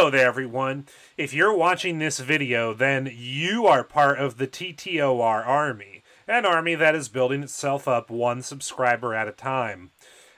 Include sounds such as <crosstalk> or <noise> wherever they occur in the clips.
Hello there, everyone. If you're watching this video, then you are part of the TTOR Army, an army that is building itself up one subscriber at a time.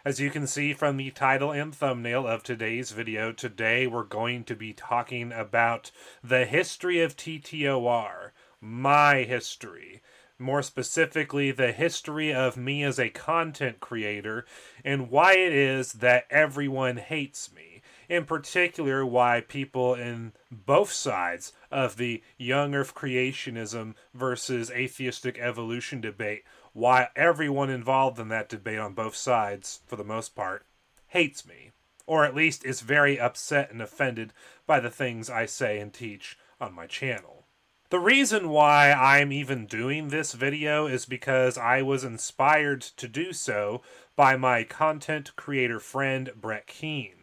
As you can see from the title and thumbnail of today's video, today we're going to be talking about the history of TTOR, my history. More specifically, the history of me as a content creator and why it is that everyone hates me in particular why people in both sides of the young earth creationism versus atheistic evolution debate, why everyone involved in that debate on both sides, for the most part, hates me, or at least is very upset and offended by the things I say and teach on my channel. The reason why I'm even doing this video is because I was inspired to do so by my content creator friend Brett Keane.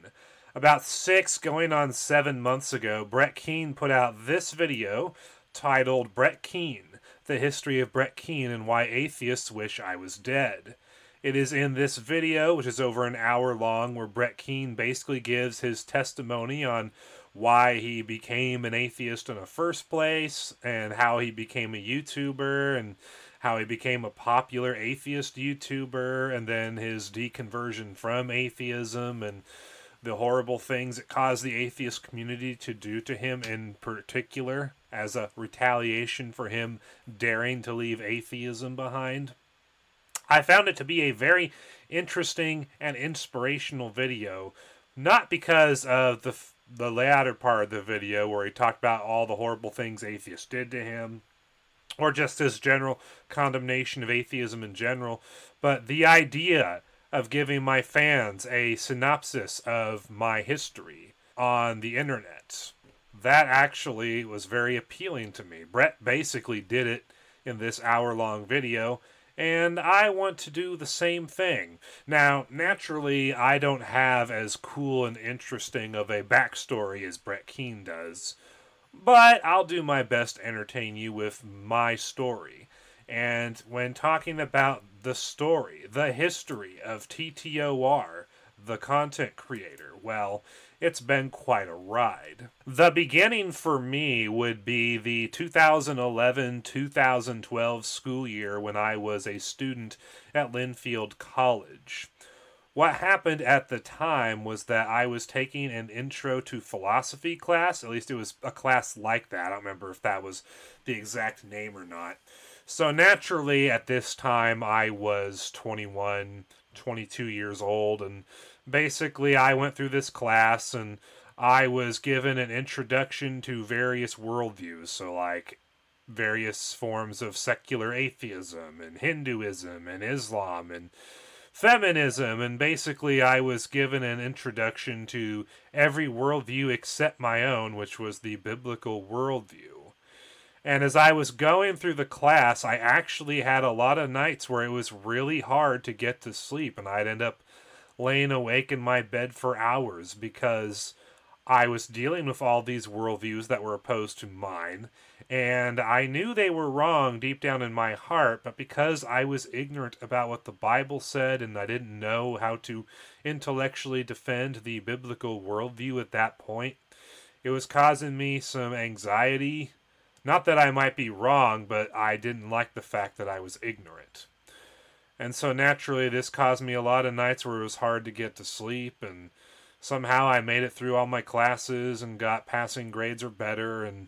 About six, going on seven months ago, Brett Keane put out this video titled Brett Keane The History of Brett Keane and Why Atheists Wish I Was Dead. It is in this video, which is over an hour long, where Brett Keane basically gives his testimony on why he became an atheist in the first place and how he became a YouTuber and how he became a popular atheist YouTuber and then his deconversion from atheism and the horrible things it caused the atheist community to do to him in particular as a retaliation for him daring to leave atheism behind. I found it to be a very interesting and inspirational video, not because of the the latter part of the video where he talked about all the horrible things atheists did to him, or just his general condemnation of atheism in general, but the idea of giving my fans a synopsis of my history on the internet. That actually was very appealing to me. Brett basically did it in this hour long video, and I want to do the same thing. Now, naturally, I don't have as cool and interesting of a backstory as Brett Keane does, but I'll do my best to entertain you with my story. And when talking about the story, the history of TTOR, the content creator, well, it's been quite a ride. The beginning for me would be the 2011 2012 school year when I was a student at Linfield College. What happened at the time was that I was taking an intro to philosophy class, at least it was a class like that. I don't remember if that was the exact name or not. So naturally, at this time, I was 21, 22 years old, and basically, I went through this class and I was given an introduction to various worldviews. So, like, various forms of secular atheism and Hinduism and Islam and feminism. And basically, I was given an introduction to every worldview except my own, which was the biblical worldview. And as I was going through the class, I actually had a lot of nights where it was really hard to get to sleep, and I'd end up laying awake in my bed for hours because I was dealing with all these worldviews that were opposed to mine, and I knew they were wrong deep down in my heart, but because I was ignorant about what the Bible said and I didn't know how to intellectually defend the biblical worldview at that point, it was causing me some anxiety not that I might be wrong, but I didn't like the fact that I was ignorant. And so naturally, this caused me a lot of nights where it was hard to get to sleep, and somehow I made it through all my classes and got passing grades or better, and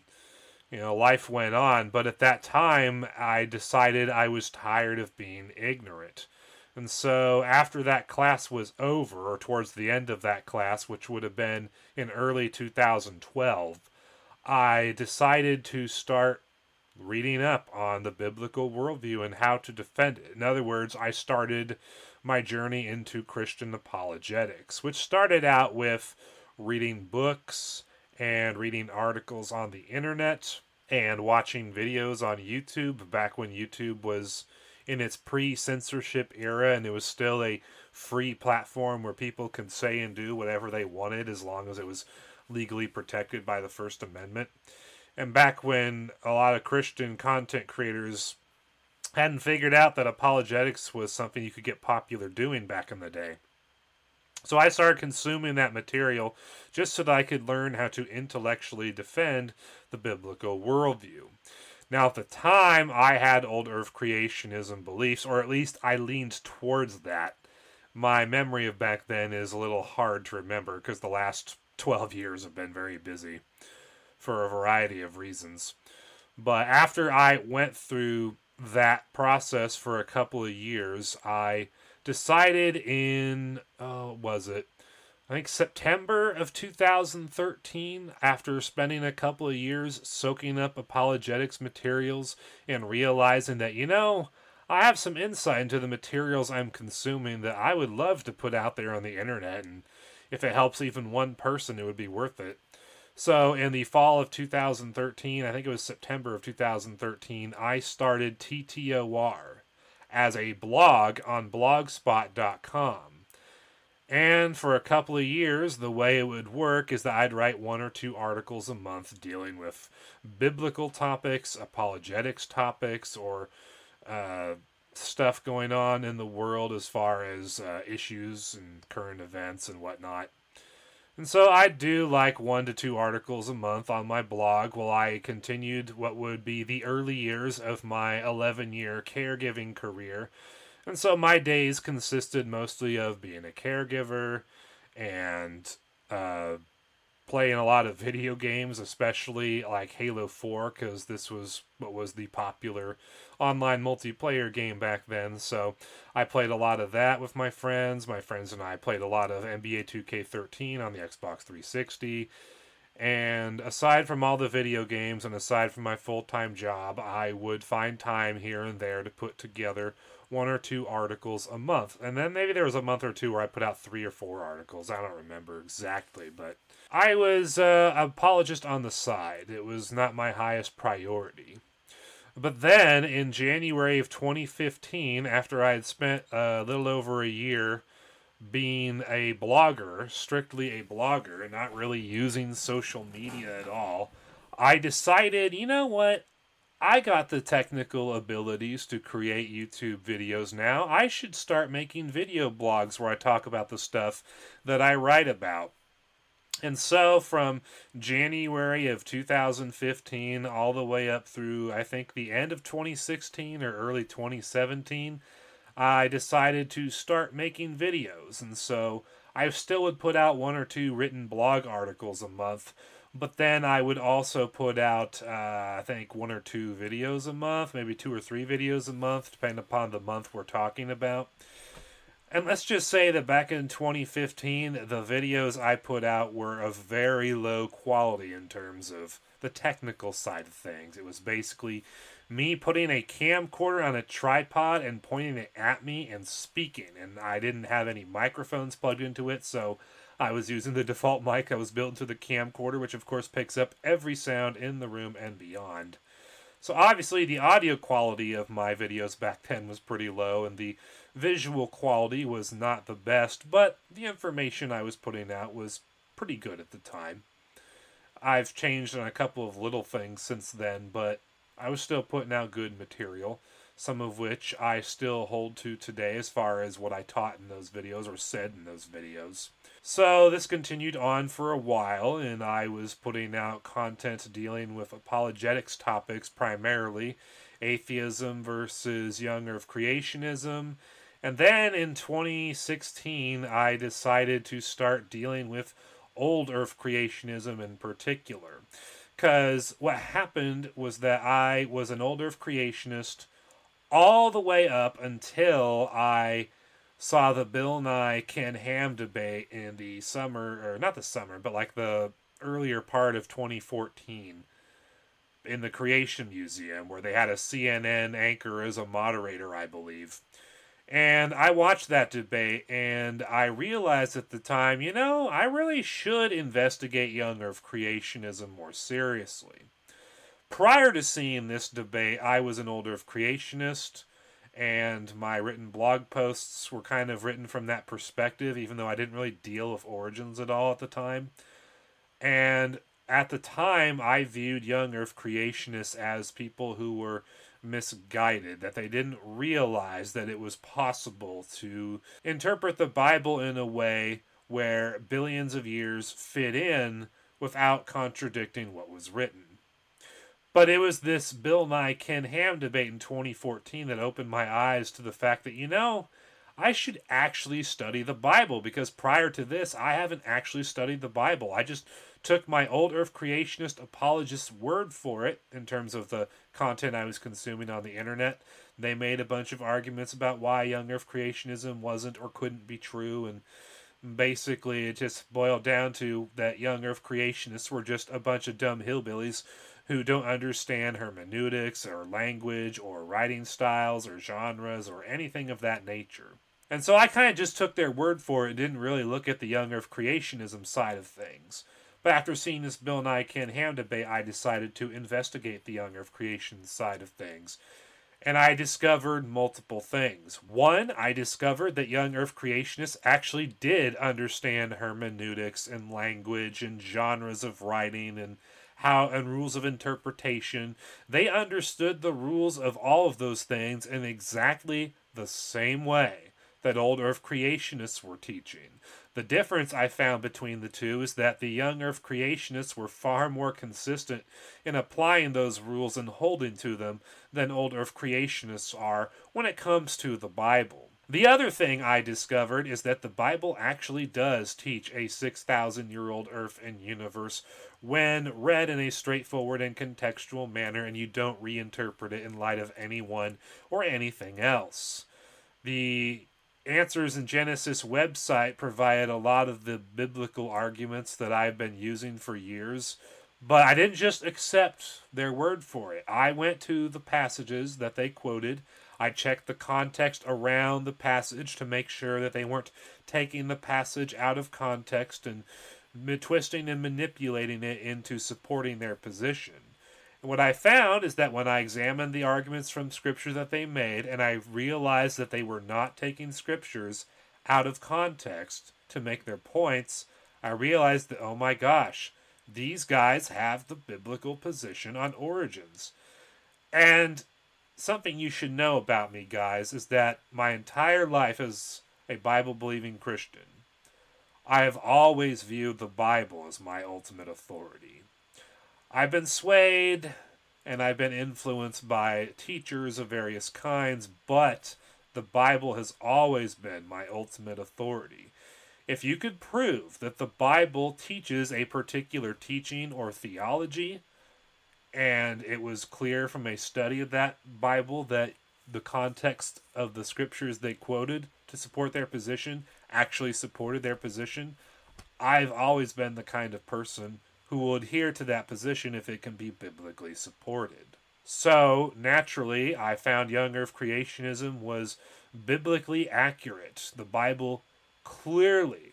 you know, life went on. But at that time, I decided I was tired of being ignorant. And so after that class was over, or towards the end of that class, which would have been in early 2012, I decided to start reading up on the biblical worldview and how to defend it. In other words, I started my journey into Christian apologetics, which started out with reading books and reading articles on the internet and watching videos on YouTube back when YouTube was in its pre censorship era and it was still a free platform where people could say and do whatever they wanted as long as it was legally protected by the First Amendment. And back when a lot of Christian content creators hadn't figured out that apologetics was something you could get popular doing back in the day. So I started consuming that material just so that I could learn how to intellectually defend the biblical worldview. Now, at the time, I had old earth creationism beliefs, or at least I leaned towards that. My memory of back then is a little hard to remember because the last 12 years have been very busy for a variety of reasons. But after I went through that process for a couple of years, I decided in, uh, was it? I think September of 2013, after spending a couple of years soaking up apologetics materials and realizing that, you know, I have some insight into the materials I'm consuming that I would love to put out there on the internet, and if it helps even one person, it would be worth it. So, in the fall of 2013, I think it was September of 2013, I started TTOR as a blog on blogspot.com. And for a couple of years, the way it would work is that I'd write one or two articles a month dealing with biblical topics, apologetics topics, or uh, stuff going on in the world as far as uh, issues and current events and whatnot. And so I do like one to two articles a month on my blog while I continued what would be the early years of my 11 year caregiving career. And so my days consisted mostly of being a caregiver and uh, playing a lot of video games, especially like Halo 4, because this was what was the popular online multiplayer game back then. So I played a lot of that with my friends. My friends and I played a lot of NBA 2K13 on the Xbox 360. And aside from all the video games and aside from my full time job, I would find time here and there to put together one or two articles a month. And then maybe there was a month or two where I put out three or four articles. I don't remember exactly, but I was uh, apologist on the side. It was not my highest priority. But then in January of 2015, after I had spent a little over a year being a blogger, strictly a blogger, not really using social media at all, I decided, you know what? I got the technical abilities to create YouTube videos now. I should start making video blogs where I talk about the stuff that I write about. And so from January of 2015 all the way up through, I think, the end of 2016 or early 2017, I decided to start making videos. And so I still would put out one or two written blog articles a month, but then I would also put out, uh, I think, one or two videos a month, maybe two or three videos a month, depending upon the month we're talking about. And let's just say that back in 2015, the videos I put out were of very low quality in terms of the technical side of things. It was basically me putting a camcorder on a tripod and pointing it at me and speaking. And I didn't have any microphones plugged into it, so I was using the default mic that was built into the camcorder, which of course picks up every sound in the room and beyond. So obviously, the audio quality of my videos back <laughs> then was pretty low, and the visual quality was not the best, but the information I was putting out was pretty good at the time. I've changed on a couple of little things since then, but I was still putting out good material, some of which I still hold to today as far as what I taught in those videos or said in those videos. So this continued on for a while, and I was putting out content dealing with apologetics topics primarily atheism versus young earth creationism. And then in 2016, I decided to start dealing with old earth creationism in particular. Because what happened was that I was an old earth creationist all the way up until I saw the Bill Nye Ken Ham debate in the summer, or not the summer, but like the earlier part of 2014 in the Creation Museum, where they had a CNN anchor as a moderator, I believe. And I watched that debate and I realized at the time, you know, I really should investigate young earth creationism more seriously. Prior to seeing this debate, I was an old earth creationist and my written blog posts were kind of written from that perspective, even though I didn't really deal with origins at all at the time. And at the time, I viewed young Earth creationists as people who were misguided, that they didn't realize that it was possible to interpret the Bible in a way where billions of years fit in without contradicting what was written. But it was this Bill Nye Ken Ham debate in 2014 that opened my eyes to the fact that, you know, I should actually study the Bible because prior to this, I haven't actually studied the Bible. I just took my old earth creationist apologist's word for it in terms of the content I was consuming on the internet. They made a bunch of arguments about why young earth creationism wasn't or couldn't be true and basically it just boiled down to that young earth creationists were just a bunch of dumb hillbillies who don't understand hermeneutics or language or writing styles or genres or anything of that nature. And so I kind of just took their word for it and didn't really look at the young earth creationism side of things. But after seeing this Bill Nye Ken Ham debate, I decided to investigate the young earth creation side of things. And I discovered multiple things. One, I discovered that young earth creationists actually did understand hermeneutics and language and genres of writing and how and rules of interpretation. They understood the rules of all of those things in exactly the same way that old earth creationists were teaching. The difference I found between the two is that the young earth creationists were far more consistent in applying those rules and holding to them than old earth creationists are when it comes to the Bible. The other thing I discovered is that the Bible actually does teach a 6,000 year old earth and universe when read in a straightforward and contextual manner and you don't reinterpret it in light of anyone or anything else. The Answers in Genesis website provide a lot of the biblical arguments that I've been using for years, but I didn't just accept their word for it. I went to the passages that they quoted. I checked the context around the passage to make sure that they weren't taking the passage out of context and twisting and manipulating it into supporting their position. And what I found is that when I examined the arguments from Scripture that they made, and I realized that they were not taking Scriptures out of context to make their points, I realized that, oh my gosh, these guys have the biblical position on origins. And something you should know about me, guys, is that my entire life as a Bible believing Christian, I have always viewed the Bible as my ultimate authority. I've been swayed and I've been influenced by teachers of various kinds, but the Bible has always been my ultimate authority. If you could prove that the Bible teaches a particular teaching or theology, and it was clear from a study of that Bible that the context of the scriptures they quoted to support their position actually supported their position, I've always been the kind of person who will adhere to that position if it can be biblically supported. So, naturally, I found young earth creationism was biblically accurate. The Bible clearly,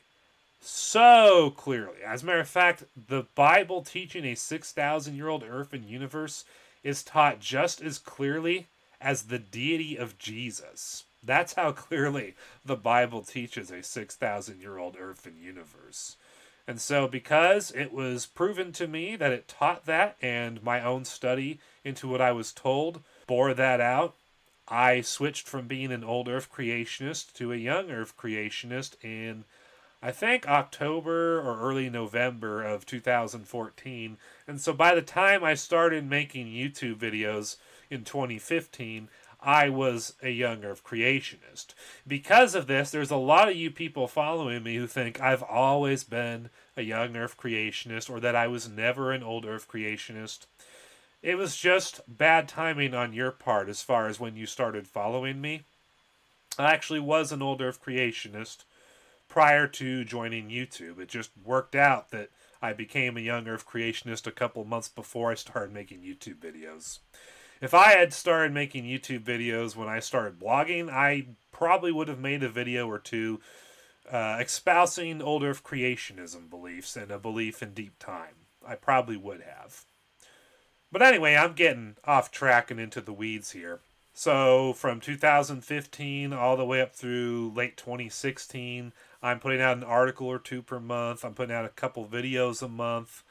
so clearly, as a matter of fact, the Bible teaching a 6,000 year old earth and universe is taught just as clearly as the deity of Jesus. That's how clearly the Bible teaches a 6,000 year old earth and universe. And so, because it was proven to me that it taught that, and my own study into what I was told bore that out, I switched from being an old earth creationist to a young earth creationist in, I think, October or early November of 2014. And so, by the time I started making YouTube videos in 2015, I was a young earth creationist. Because of this, there's a lot of you people following me who think I've always been a young earth creationist or that I was never an old earth creationist. It was just bad timing on your part as far as when you started following me. I actually was an old earth creationist prior to joining YouTube. It just worked out that I became a young earth creationist a couple months before I started making YouTube videos. If I had started making YouTube videos when I started blogging, I probably would have made a video or two uh, espousing old Earth creationism beliefs and a belief in deep time. I probably would have. But anyway, I'm getting off track and into the weeds here. So from 2015 all the way up through late 2016, I'm putting out an article or two per month. I'm putting out a couple videos a month.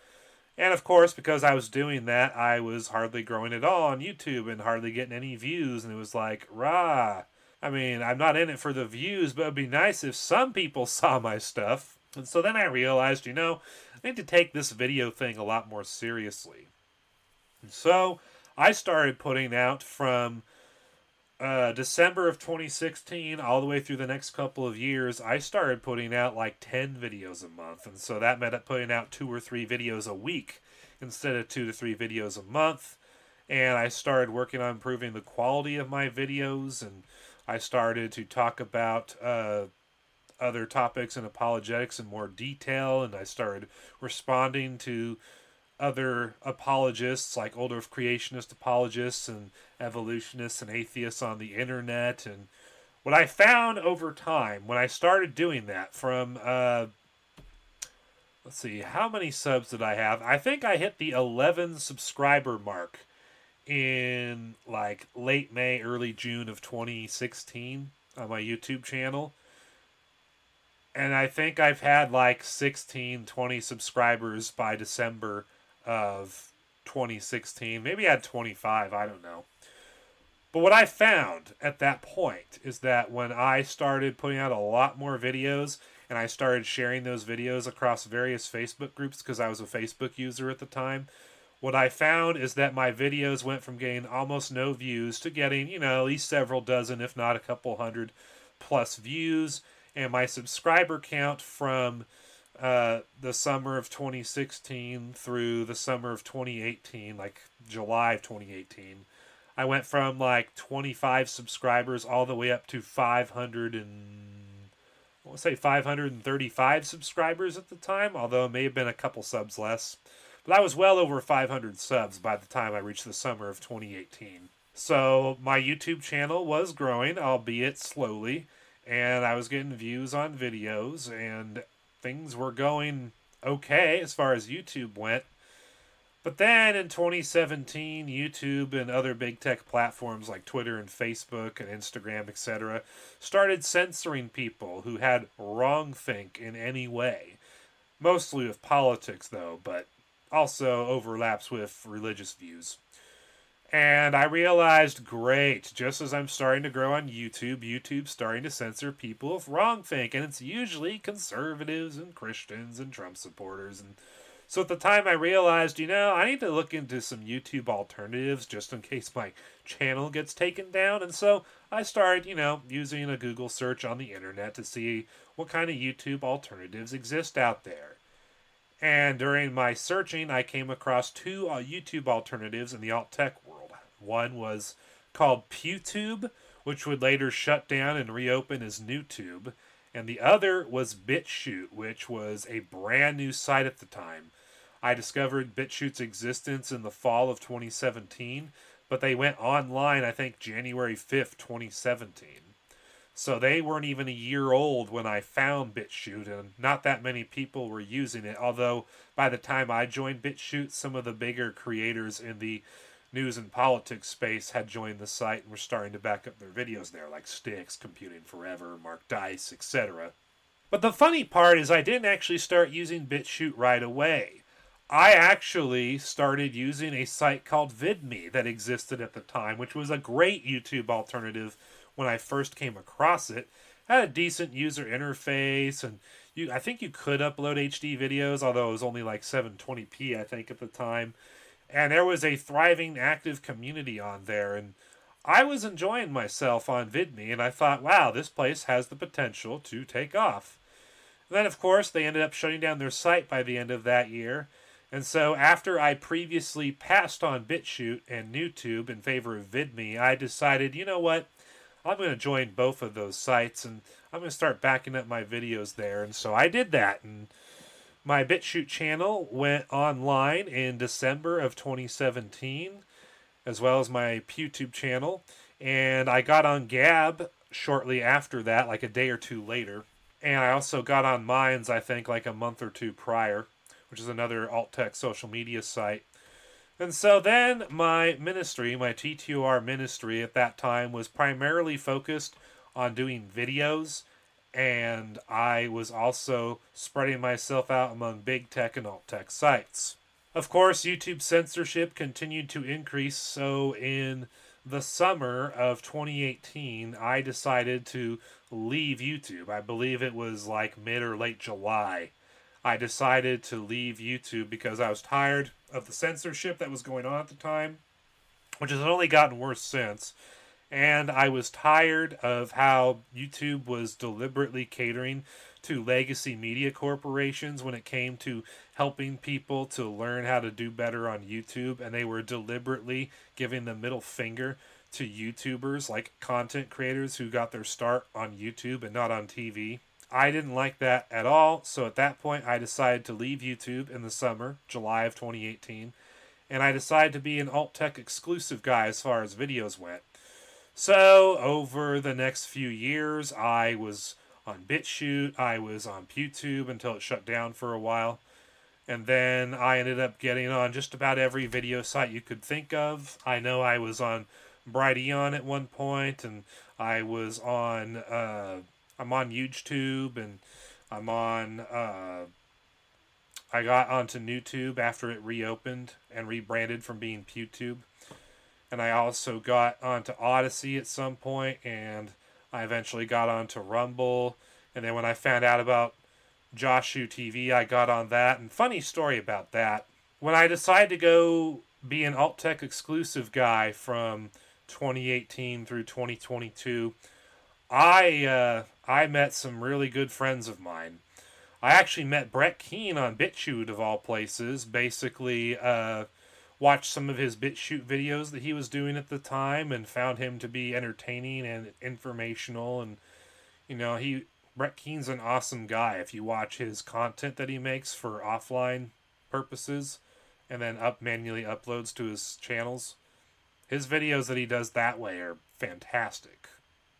And of course, because I was doing that, I was hardly growing at all on YouTube and hardly getting any views. And it was like, rah. I mean, I'm not in it for the views, but it'd be nice if some people <laughs> saw my stuff. And so then I realized, you know, I need to take this video thing a lot more seriously. And so I started putting out from uh, December of 2016 all the way through the next couple of years, I started putting out like 10 videos a month. And so that meant putting out two or three videos a week instead of two to three videos a month. And I started working on improving the quality of my videos. And I started to talk about uh, other topics and apologetics in more detail. And I started responding to other apologists like older creationist apologists and evolutionists and atheists on the internet. And what i found over time when i started doing that from uh, let's see how many subs did i have? I think i hit the 11 subscriber mark in like late may early june of 2016 on my youtube channel. And i think i've had like 16 20 subscribers by december of 2016. Maybe I had 25, I don't know. But what I found at that point is that when I started putting out a lot more videos and I started sharing those videos across various Facebook groups because I was a Facebook user at the time, what I found is that my videos went from getting almost no views to getting, you know, at least several dozen, if not a couple hundred plus views. And my subscriber count from uh, the summer of 2016 through the summer of 2018, like July of 2018, I went from like 25 subscribers all the way up to 500 and I want to say 535 subscribers at the time, although it may have been a couple subs less. But I was well over 500 subs by the time I reached the summer of 2018. So my YouTube channel was growing, albeit slowly, and I was getting views on videos, and things were going okay as far as YouTube went. But then in 2017, YouTube and other big tech platforms like Twitter and Facebook and Instagram, etc., started censoring people who had wrong think in any way. Mostly with politics, though, but also overlaps with religious views. And I realized, great, just as I'm starting to grow on YouTube, YouTube's starting to censor people of wrong and it's usually conservatives and Christians and Trump supporters. And so at the time I realized, you know, I need to look into some YouTube alternatives just in case my channel gets taken down. And so I started, you know, using a Google search on the internet to see what kind of YouTube alternatives exist out there. And during my searching, I came across two uh, YouTube alternatives in the alt tech world. One was called PewTube, which would later shut down and reopen as NewTube. And the other was BitChute, which was a brand new site at the time. I discovered BitChute's existence in the fall of 2017, but they went online, I think, January 5th, 2017. So they weren't even a year old when I found BitChute, and not that many people were using it. Although by the time I joined BitChute, some of the bigger creators in the news and politics space had joined the site and were starting to back up their videos there, like Styx, Computing Forever, Mark Dice, etc. But the funny part is, I didn't actually start using BitChute right away. I actually started using a site called VidMe that existed at the time, which was a great YouTube alternative when I first came across it. Had a decent user interface, and you I think you could upload HD videos, although it was only like 720p I think at the time. And there was a thriving, active community on there, and I was enjoying myself on VidMe, and I thought, wow, this place has the potential to take off. And then, of course, they ended up shutting down their site by the end of that year. And so, after I previously passed on BitChute and NewTube in favor of VidMe, I decided, you know what? I'm going to join both of those sites and I'm going to start backing up my videos there. And so I did that. And my BitChute channel went online in December of 2017, as well as my PewTube channel. And I got on Gab shortly after that, like a day or two later. And I also got on Minds, I think, like a month or two prior, which is another alt tech social media site. And so then my ministry, my TTOR ministry at that time, was primarily focused on doing videos. And I was also spreading myself out among big tech and alt tech sites. Of course, YouTube censorship continued to increase. So in the summer of 2018, I decided to leave YouTube. I believe it was like mid or late July. I decided to leave YouTube because I was tired of the censorship that was going on at the time, which has only gotten worse since. And I was tired of how YouTube was deliberately catering to legacy media corporations when it came to helping people to learn how to do better on YouTube, and they were deliberately giving the middle finger to YouTubers, like content creators who got their start on YouTube and not on TV. I didn't like that at all, so at that point, I decided to leave YouTube in the summer, July of 2018, and I decided to be an alt tech exclusive guy as far as videos went. So, over the next few years, I was on BitChute, I was on PewTube until it shut down for a while. And then I ended up getting on just about every video site you could think of. I know I was on Brighteon at one point, and I was on, uh, I'm on YouTube, and I'm on, uh, I got onto NewTube after it reopened and rebranded from being PewTube. And I also got onto Odysee at some point, and I eventually got onto Rumble, and then when I found out about Joshu TV, I got on that. And funny story about that, when I decided to go be an alt tech exclusive guy from 2018 through 2022, I uh, I met some really good friends of mine. I actually met Brett Keane on BitChute of all places. Basically, uh, watched some of his BitChute videos that he was doing at the time and found him to be entertaining and informational. And, you know, he Brett Keane's an awesome guy. If you watch his content that he makes for offline purposes and then up manually uploads to his channels, his videos that he does that way are fantastic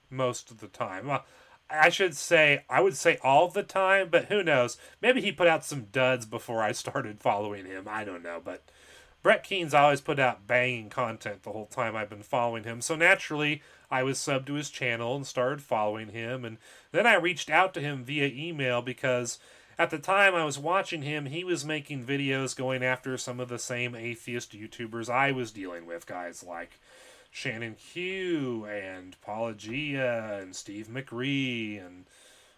most of the time. Well, I should say, I would say all the time, but who knows? Maybe he put out some duds before I started following him. I don't know, but Brett Keane's always put out banging content the whole time I've been following him. So naturally, I was subbed to his channel and started following him. And then I reached out to him via email because at the time I was watching him, he was making videos going after some of the same atheist YouTubers I was dealing with, guys like Shannon Q and Paulogia and Steve McRae and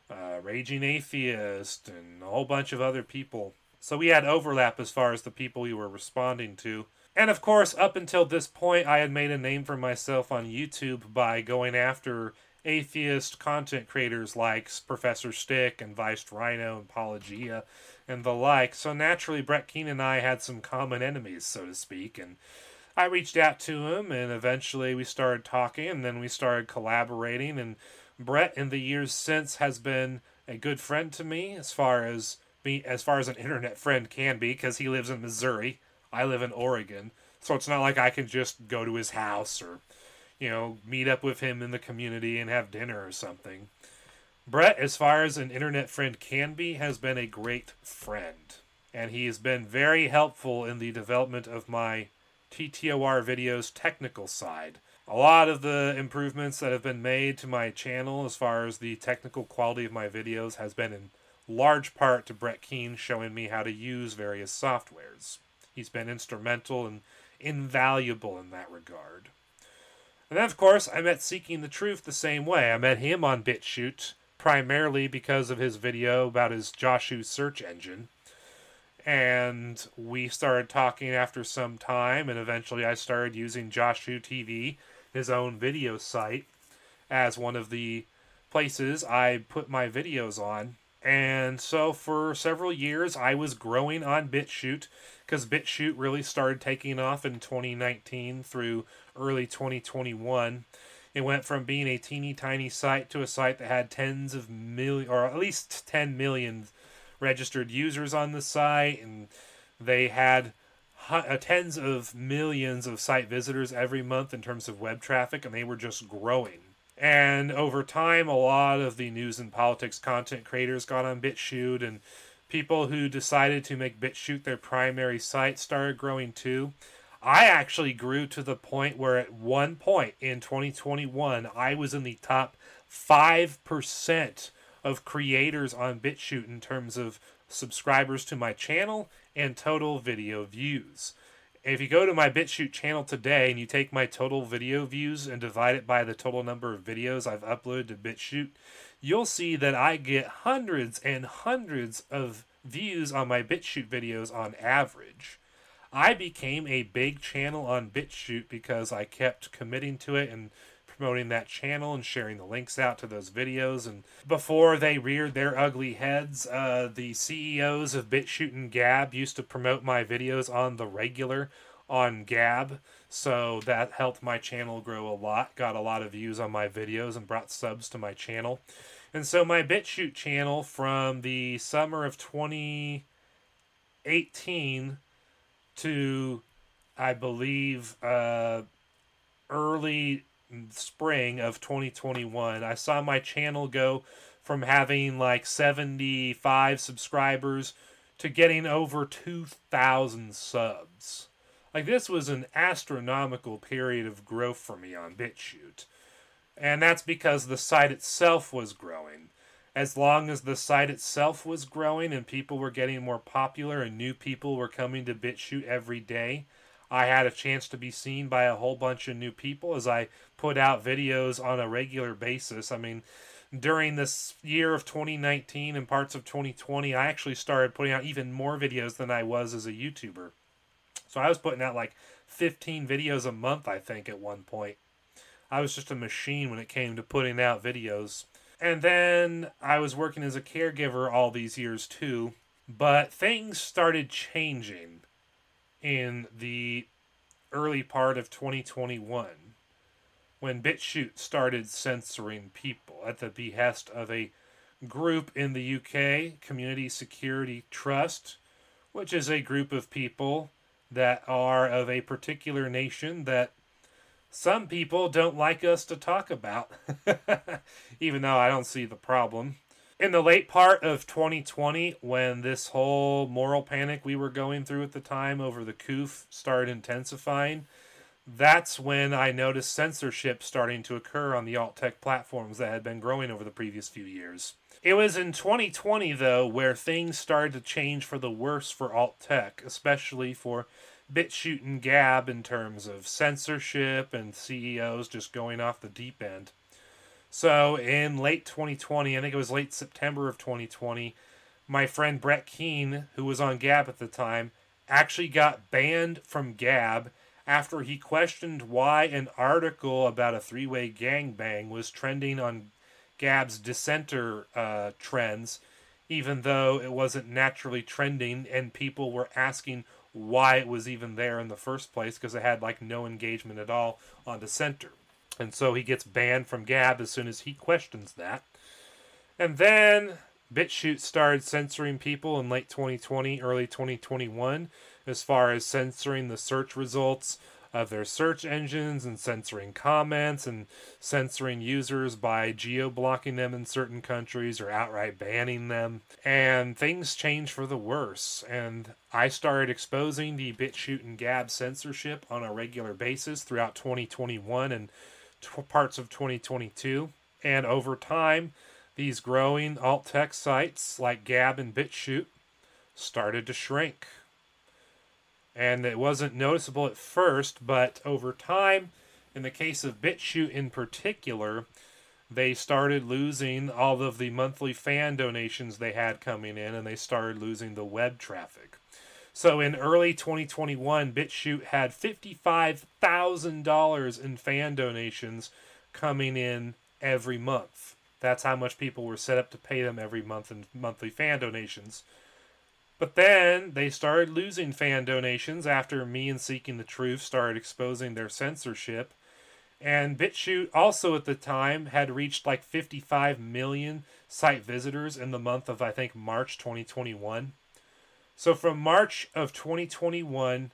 uh, Raging Atheist and a whole bunch of other people. So we had overlap as far as the people we were responding to. And of course, up until this point, I had made a name for myself on YouTube by going after atheist content creators like Professor Stick and Vice Rhino and Paulogia and the like. So naturally, Brett Keane and I had some common enemies, so to speak. And I reached out to him, and eventually we started talking, and then we started collaborating. And Brett, in the years since, has been a good friend to me as far as me as far as an internet friend can be, because he lives in Missouri. I live in Oregon, so it's not like I can just go to his house or, you know, meet up with him in the community and have dinner or something. Brett, as far as an internet friend can be, has been a great friend, and he has been very helpful in the development of my TTOR videos technical side. A lot of the improvements that have been made to my channel as far as the technical quality of my videos has been in large part to Brett Keane showing me how to use various softwares. He's been instrumental and invaluable in that regard. And then, of course, I met Seeking the Truth the same way. I met him on BitChute primarily because of his video about his Joshu search engine. And we started talking after some time, and eventually I started using Joshu TV, his own video site, as one of the places I put my videos on. And so for several years, I was growing on BitChute because BitChute really started taking off in 2019 through early 2021. It went from being a teeny tiny site to a site that had tens of million, or at least 10 million registered users on the site, and they had uh, tens of millions of site visitors every month in terms of web traffic, and they were just growing. And over time, a lot of the news and politics content creators got on BitChute, and people who decided to make BitChute their primary site started growing too. I actually grew to the point where at one point in 2021, I was in the top 5% of creators on BitChute in terms of subscribers to my channel and total video views. If you go to my BitChute channel today and you take my total video views and divide it by the total number of videos I've uploaded to BitChute, you'll see that I get hundreds and hundreds of views on my BitChute videos on average. I became a big channel on BitChute because I kept committing to it and promoting that channel and sharing the links out to those videos. And before they reared their ugly heads, uh, the CEOs of BitChute and Gab used to promote my videos on the regular on Gab. So that helped my channel grow a lot, got a lot of views on my videos, and brought subs to my channel. And so my BitChute channel from the summer of 2018 to, I believe, uh, early spring of 2021, I saw my channel go from having like 75 subscribers to getting over 2,000 subs. Like, this was an astronomical period of growth for me on BitChute. And that's because the site itself was growing. As long as the site itself was growing and people were getting more popular and new people were coming to BitChute every day, I had a chance to be seen by a whole bunch of new people as I put out videos on a regular basis. I mean, during this year of 2019 and parts of 2020, I actually started putting out even more videos than I was as a YouTuber. So I was putting out like 15 videos a month, I think, at one point. I was just a machine when it came to putting out videos. And then I was working as a caregiver all these years too. But things started changing in the early part of 2021 when BitChute started censoring people at the behest of a group in the UK, Community Security Trust, which is a group of people that are of a particular nation that some people don't like us to talk about, <laughs> even though I don't see the problem in the late part of 2020, when this whole moral panic we were going through at the time over the COOF started intensifying, that's when I noticed censorship starting to occur on the alt tech platforms that had been growing over the previous few years. It was in 2020, though, where things started to change for the worse for alt tech, especially for BitChute and Gab in terms of censorship and CEOs just going off the deep end. So in late 2020, I think it was late September of 2020, my friend Brett Keane, who was on Gab at the time, actually got banned from Gab after he questioned why an article about a three way gangbang was trending on Gab's dissenter uh, trends, even though it wasn't naturally trending and people were asking why it was even there in the first place because it had like no engagement at all on dissenter. And so he gets banned from Gab as soon as he questions that. And then BitChute started censoring people in late 2020, early 2021, as far as censoring the search results of their search engines and censoring comments and censoring users by geo blocking them in certain countries or outright banning them. And things changed for the worse. And I started exposing the BitChute and Gab censorship on a regular basis throughout 2021 and parts of 2022. And over time, these growing alt tech sites like Gab and BitChute started to shrink. And it wasn't noticeable at first, but over time, in the case of BitChute in particular, they started losing all of the monthly fan donations they had coming in, and they started losing the web traffic. So in early 2021, BitChute had $55,000 in fan donations coming in every month. That's how much people were set up to pay them every month in monthly fan donations. But then they started losing fan donations after me and Seeking the Truth started exposing their censorship. And BitChute also at the time had reached like 55 million site visitors in the month of, I think, March 2021. So from March of 2021,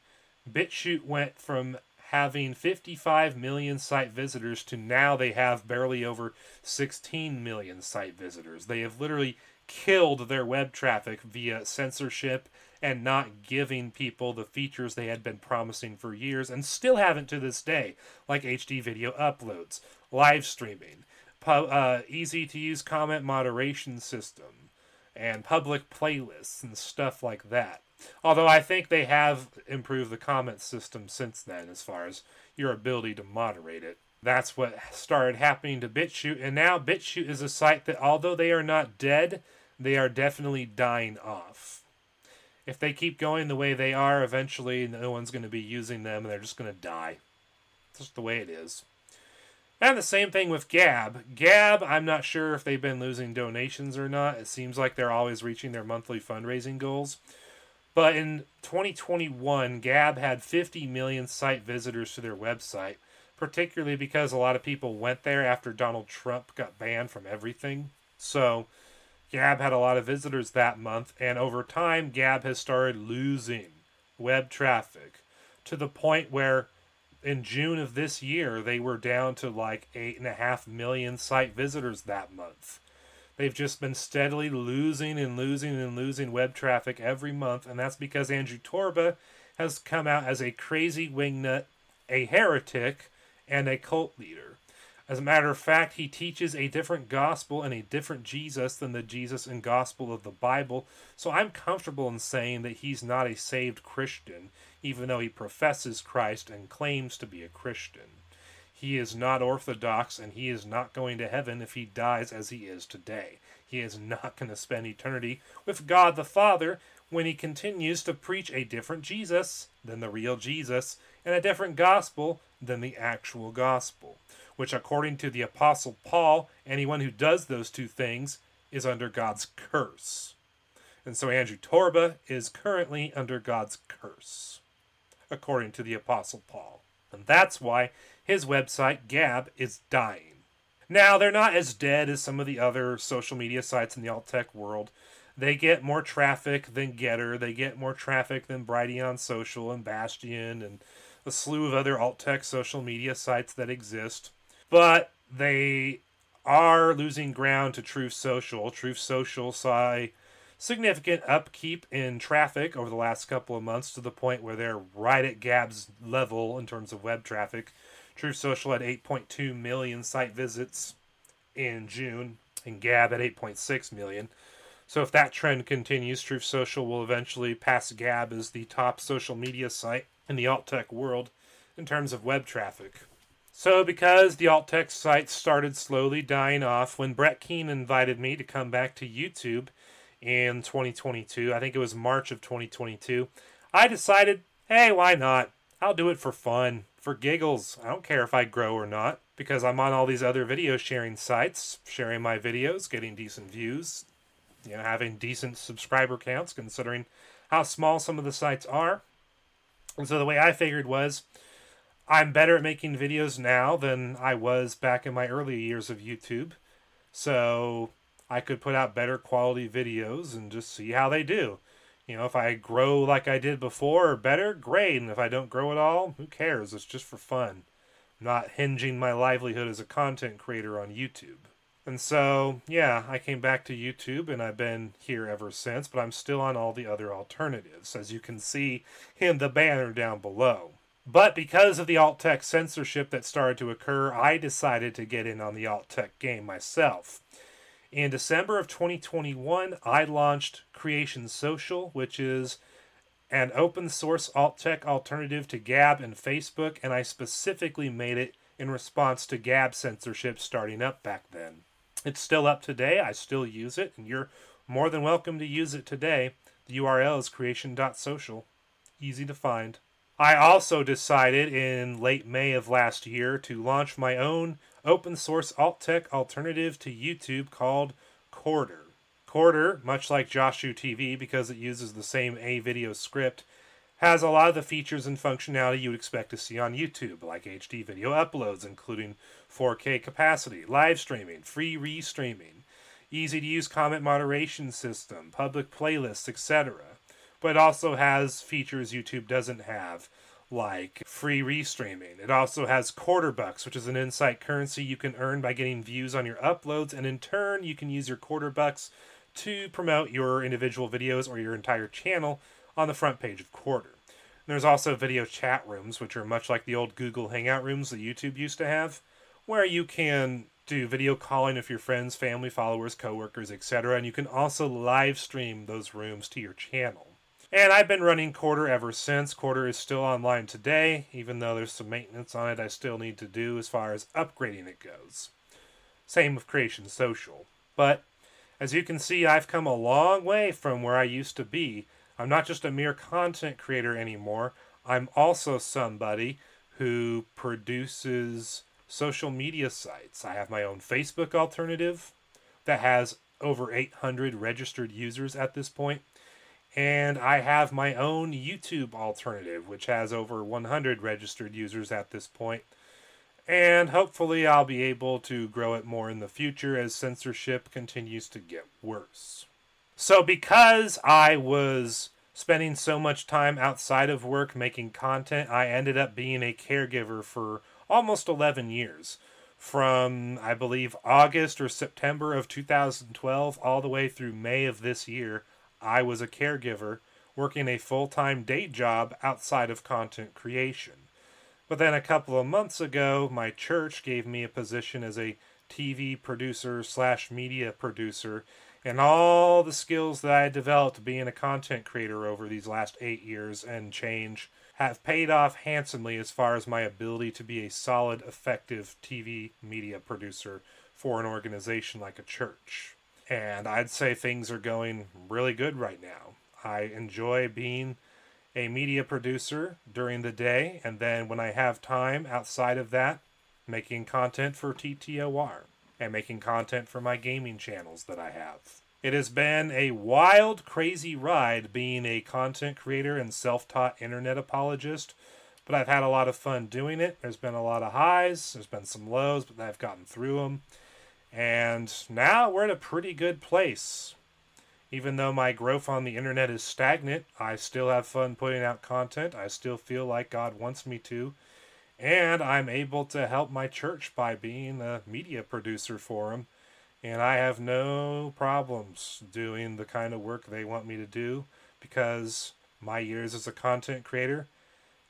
BitChute went from having 55 million site visitors to now they have barely over 16 million site visitors. They have literally killed their web traffic via censorship and not giving people the features they had been promising for years and still haven't to this day, like HD video uploads, live streaming, uh, easy to use comment moderation system, and public playlists and stuff like that. Although I think they have improved the comment system since then as far as your ability to moderate it. That's what started happening to BitChute, and now BitChute is a site that, although they are not dead, they are definitely dying off. If they keep going the way they are, eventually no one's going to be using them and they're just going to die. It's just the way it is. And the same thing with Gab. Gab, I'm not sure if they've been losing donations or not. It seems like they're always reaching their monthly fundraising goals. But in 2021, Gab had 50 million site visitors to their website, particularly because a lot of people went there after Donald Trump got banned from everything. So Gab had a lot of visitors that month, and over time, Gab has started losing web traffic to the point where in June of this year, they were down to like eight and a half million site visitors that month. They've just been steadily losing and losing and losing web traffic every month, and that's because Andrew Torba has come out as a crazy wingnut, a heretic, and a cult leader. As a matter of fact, he teaches a different gospel and a different Jesus than the Jesus and gospel of the Bible, so I'm comfortable in saying that he's not a saved Christian even though he professes Christ and claims to be a Christian. He is not orthodox and he is not going to heaven if he dies as he is today. He is not going to spend eternity with God the Father when he continues to preach a different Jesus than the real Jesus and a different gospel than the actual gospel, which, according to the Apostle Paul, anyone who does those two things is under God's curse. And so Andrew Torba is currently under God's curse according to the Apostle Paul. And that's why his website, Gab, is dying. Now, they're not as dead as some of the other social media sites in the alt tech world. They get more traffic than GETTR, they get more traffic than Brighteon Social and Bastion and a slew of other alt tech social media sites that exist. But they are losing ground to Truth Social. Truth Social saw significant upkeep in traffic over the last couple of months to the point where they're right at Gab's level in terms of web traffic. Truth Social had 8.2 million site visits in June, and Gab at 8.6 million. So if that trend continues, Truth Social will eventually pass Gab as the top social media site in the alt tech world in terms of web traffic. So, because the alt tech sites started slowly dying off, when Brett Keane invited me to come back to YouTube, in 2022. I think it was March of 2022. I decided, hey, why not? I'll do it for fun, for giggles. I don't care if I grow or not, because I'm on all these other video sharing sites, sharing my videos, getting decent views, you know, having decent subscriber counts, considering how small some of the sites are. And so the way I figured was, I'm better at making videos now than I was back in my early years of YouTube. So I could put out better quality videos and just see how they do. You know, if I grow like I did before or better, great. And if I don't grow at all, who cares? It's just for fun. I'm not hinging my livelihood as a content creator on YouTube. And so, yeah, I came back to YouTube and I've been here ever since, but I'm still on all the other alternatives, as you can see in the banner down below. But because of the alt tech censorship that started to occur, I decided to get in on the alt tech game myself. In December of 2021, I launched Creation Social, which is an open source alt tech alternative to Gab and Facebook, and I specifically made it in response to Gab censorship starting up back then. It's still up today, I still use it, and you're more than welcome to use it today. The URL is creation.social. Easy to find. I also decided in late May of last year to launch my own open source alt tech alternative to YouTube called Quarter. Quarter, much like JoshWho TV because it uses the same AVideo script, has a lot of the features and functionality you would expect to see on YouTube, like HD video uploads, including 4K capacity, live streaming, free restreaming, easy to use comment moderation system, public playlists, etc. But it also has features YouTube doesn't have, like free restreaming. It also has quarter bucks, which is an insight currency you can earn by getting views on your uploads, and in turn, you can use your quarter bucks to promote your individual videos or your entire channel on the front page of Quarter. There's also video chat rooms, which are much like the old Google Hangout rooms that YouTube used to have, where you can do video calling with your friends, family, followers, coworkers, etc. And you can also live stream those rooms to your channel. And I've been running Quarter ever since. Quarter is still online today, even though there's some maintenance on it I still need to do as far as upgrading it goes. Same with Creation Social. But as you can see, I've come a long way from where I used to be. I'm not just a mere content creator anymore. I'm also somebody who produces social media sites. I have my own Facebook alternative that has over 800 registered users at this point. And I have my own YouTube alternative, which has over 100 registered users at this point. And hopefully, I'll be able to grow it more in the future as censorship continues to get worse. So, because I was spending so much time outside of work making content, I ended up being a caregiver for almost 11 years. From, I believe, August or September of 2012 all the way through May of this year, I was a caregiver working a full time day job outside of content creation. But then a couple of months ago, my church gave me a position as a TV producer slash media producer and all the skills that I developed being a content creator over these last eight years and change have paid off handsomely as far as my ability to be a solid, effective TV media producer for an organization like a church. And I'd say things are going really good right now. I enjoy being a media producer during the day, and then when I have time outside of that, making content for TTOR and making content for my gaming channels that I have. It has been a wild, crazy ride being a content creator and self taught internet apologist, but I've had a lot of fun doing it. There's been a lot of highs, there's been some lows, but I've gotten through them. And now we're at a pretty good place. Even though my growth on the internet is stagnant, I still have fun putting out content. I still feel like God wants me to and I'm able to help my church by being a media producer for them. And I have no problems doing the kind of work they want me to do because my years as a content creator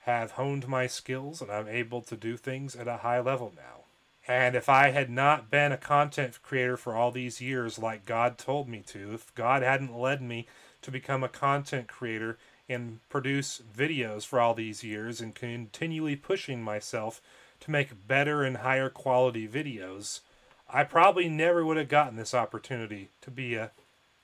have honed my skills and I'm able to do things at a high level now. And if I had not been a content creator for all these years like God told me to, if God hadn't led me to become a content creator and produce videos for all these years and continually pushing myself to make better and higher quality videos, I probably never would have gotten this opportunity to be a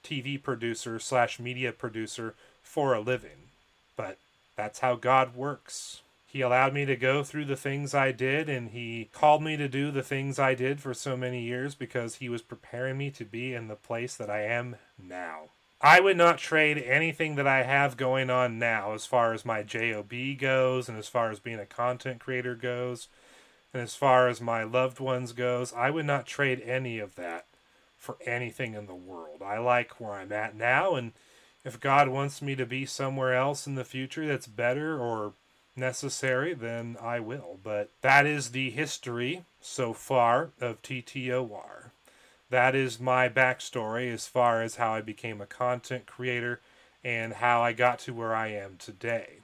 TV producer slash media producer for a living. But that's how God works. He allowed me to go through the things I did, and He called me to do the things I did for so many years because He was preparing me to be in the place that I am now. I would not trade anything that I have going on now as far as my JOB goes and as far as being a content creator goes and as far as my loved ones goes. I would not trade any of that for anything in the world. I like where I'm at now and if God wants me to be somewhere else in the future that's better or necessary, then I will. But that is the history so far of TTOR that is my backstory as far as how I became a content creator and how I got to where I am today.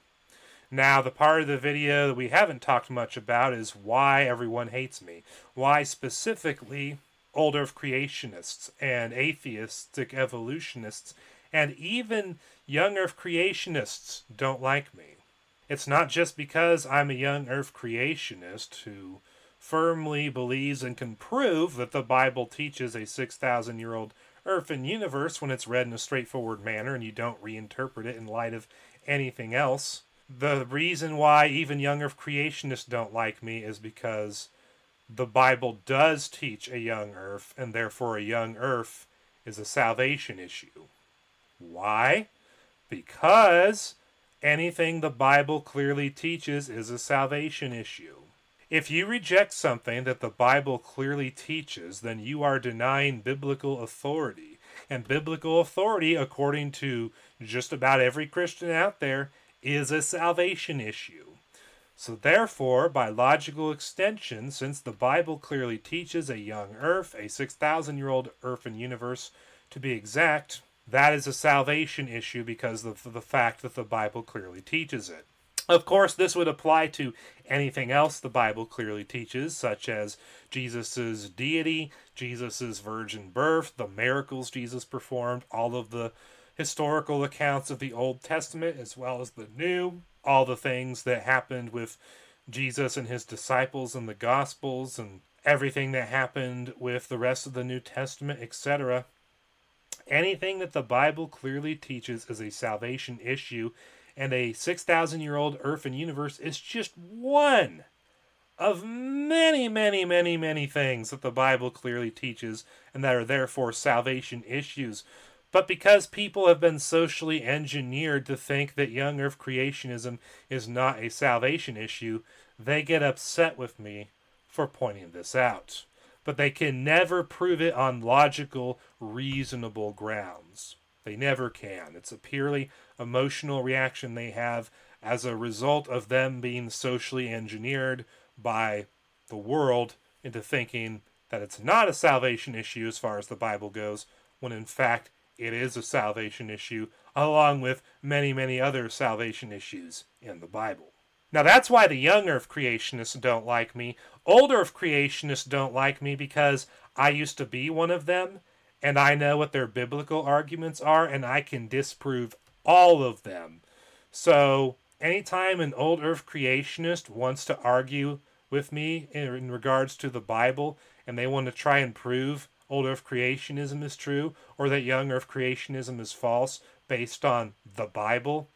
Now, the part of the video that we haven't talked much about is why everyone hates me. Why specifically old earth creationists and atheistic evolutionists and even young earth creationists don't like me. It's not just because I'm a young earth creationist who firmly believes and can prove that the Bible teaches a 6,000 year old earth and universe when it's read in a straightforward manner and you don't reinterpret it in light of anything else. The reason why even young earth creationists don't like me is because the Bible does teach a young earth, and therefore a young earth is a salvation issue. Why? Because anything the Bible clearly teaches is a salvation issue. If you reject something that the Bible clearly teaches, then you are denying biblical authority. And biblical authority, according to just about every Christian out there, is a salvation issue. So, therefore, by logical extension, since the Bible clearly teaches a young earth, a 6,000 year old earth and universe to be exact, that is a salvation issue because of the fact that the Bible clearly teaches it. Of course, this would apply to anything else the Bible clearly teaches, such as Jesus' deity, Jesus' virgin birth, the miracles Jesus performed, all of the historical accounts of the Old Testament as well as the New, all the things that happened with Jesus and his disciples in the Gospels, and everything that happened with the rest of the New Testament, etc. Anything that the Bible clearly teaches is a salvation issue, and a 6,000 year old earth and universe is just one of many, many, many, many things that the Bible clearly teaches and that are therefore salvation issues. But because people have been socially engineered to think that young earth creationism is not a salvation issue, they get upset with me for pointing this out. But they can never prove it on logical, reasonable grounds. They never can. It's a purely emotional reaction they have as a result of them being socially engineered by the world into thinking that it's not a salvation issue as far as the Bible goes, when in fact it is a salvation issue, along with many, many other salvation issues in the Bible. Now that's why the young Earth creationists don't like me. Old Earth creationists don't like me because I used to be one of them, and I know what their biblical arguments are, and I can disprove all of them. So anytime an old Earth creationist wants to argue with me in, in regards to the Bible and they want to try and prove old Earth creationism is true or that young Earth creationism is false based on the Bible,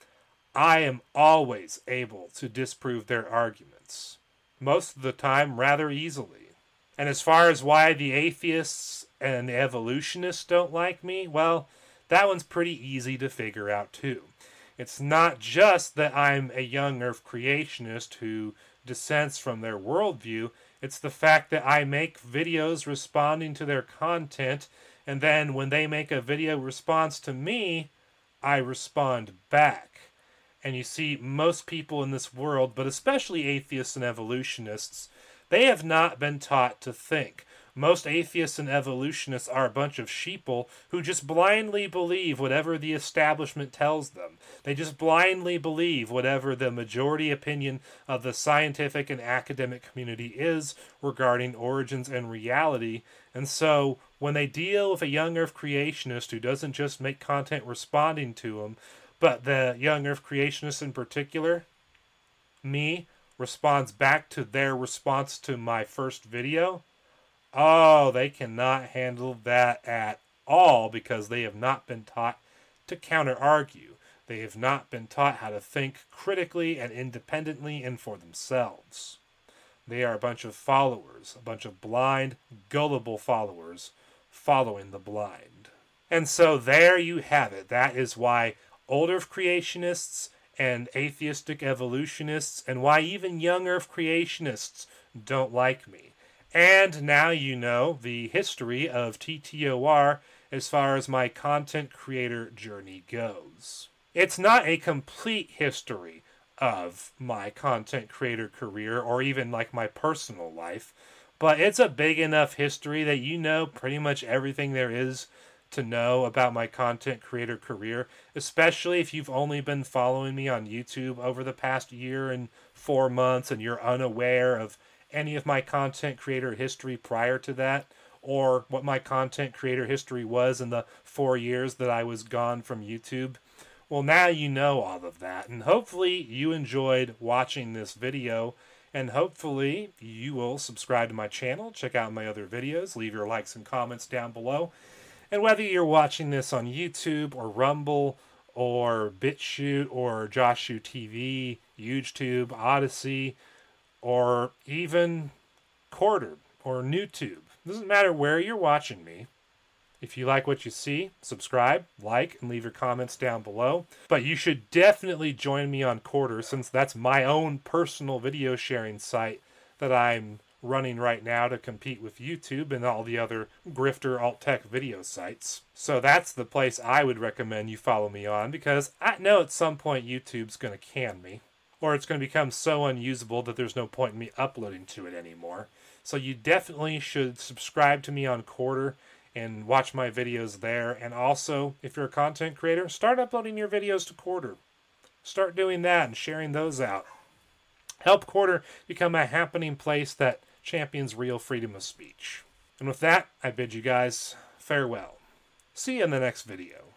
I am always able to disprove their arguments. Most of the time, rather easily. And as far as why the atheists and the evolutionists don't like me, well, that one's pretty easy to figure out too. It's not just that I'm a young Earth creationist who dissents from their worldview. It's the fact that I make videos responding to their content, and then when they make a video response to me, I respond back. And you see, most people in this world, but especially atheists and evolutionists, they have not been taught to think. Most atheists and evolutionists are a bunch of sheeple who just blindly believe whatever the establishment tells them. They just blindly believe whatever the majority opinion of the scientific and academic community is regarding origins and reality. And so, when they deal with a young earth creationist who doesn't just make content responding to them, but the young earth creationist in particular, me, responds back to their response to my first video Oh, they cannot handle that at all because they have not been taught to counter argue. They have not been taught how to think critically and independently and for themselves. They are a bunch of followers, a bunch of blind, gullible followers following the blind. And so there you have it. That is why old Earth creationists and atheistic evolutionists, and why even young Earth creationists don't like me. And now you know the history of TTOR as far as my content creator journey goes. It's not a complete history of my content creator career or even like my personal life, but it's a big enough history that you know pretty much everything there is to know about my content creator career, especially if you've only been following me on YouTube over the past year and four months and you're unaware of any of my content creator history prior to that or what my content creator history was in the four years that I was gone from YouTube. Well, now you know all of that, and hopefully you enjoyed watching this video, and hopefully you will subscribe to my channel, check out my other videos, leave your likes and comments down below. And whether you're watching this on YouTube or Rumble or BitChute or JoshWho TV, YouTube, Odysee, or even Quarter or NewTube. Doesn't matter where you're watching me. If you like what you see, subscribe, like, and leave your comments down below. But you should definitely join me on Quarter since that's my own personal video sharing site that I'm running right now to compete with YouTube and all the other grifter alt tech video sites. So that's the place I would recommend you follow me on because I know at some point YouTube's going to can me or it's going to become so unusable that there's no point in me uploading to it anymore. So you definitely should subscribe to me on Quarter and watch my videos there. And also, if you're a content creator, start uploading your videos to Quarter. Start doing that and sharing those out. Help Quarter become a happening place that champions real freedom of speech. And with that, I bid you guys farewell. See you in the next video.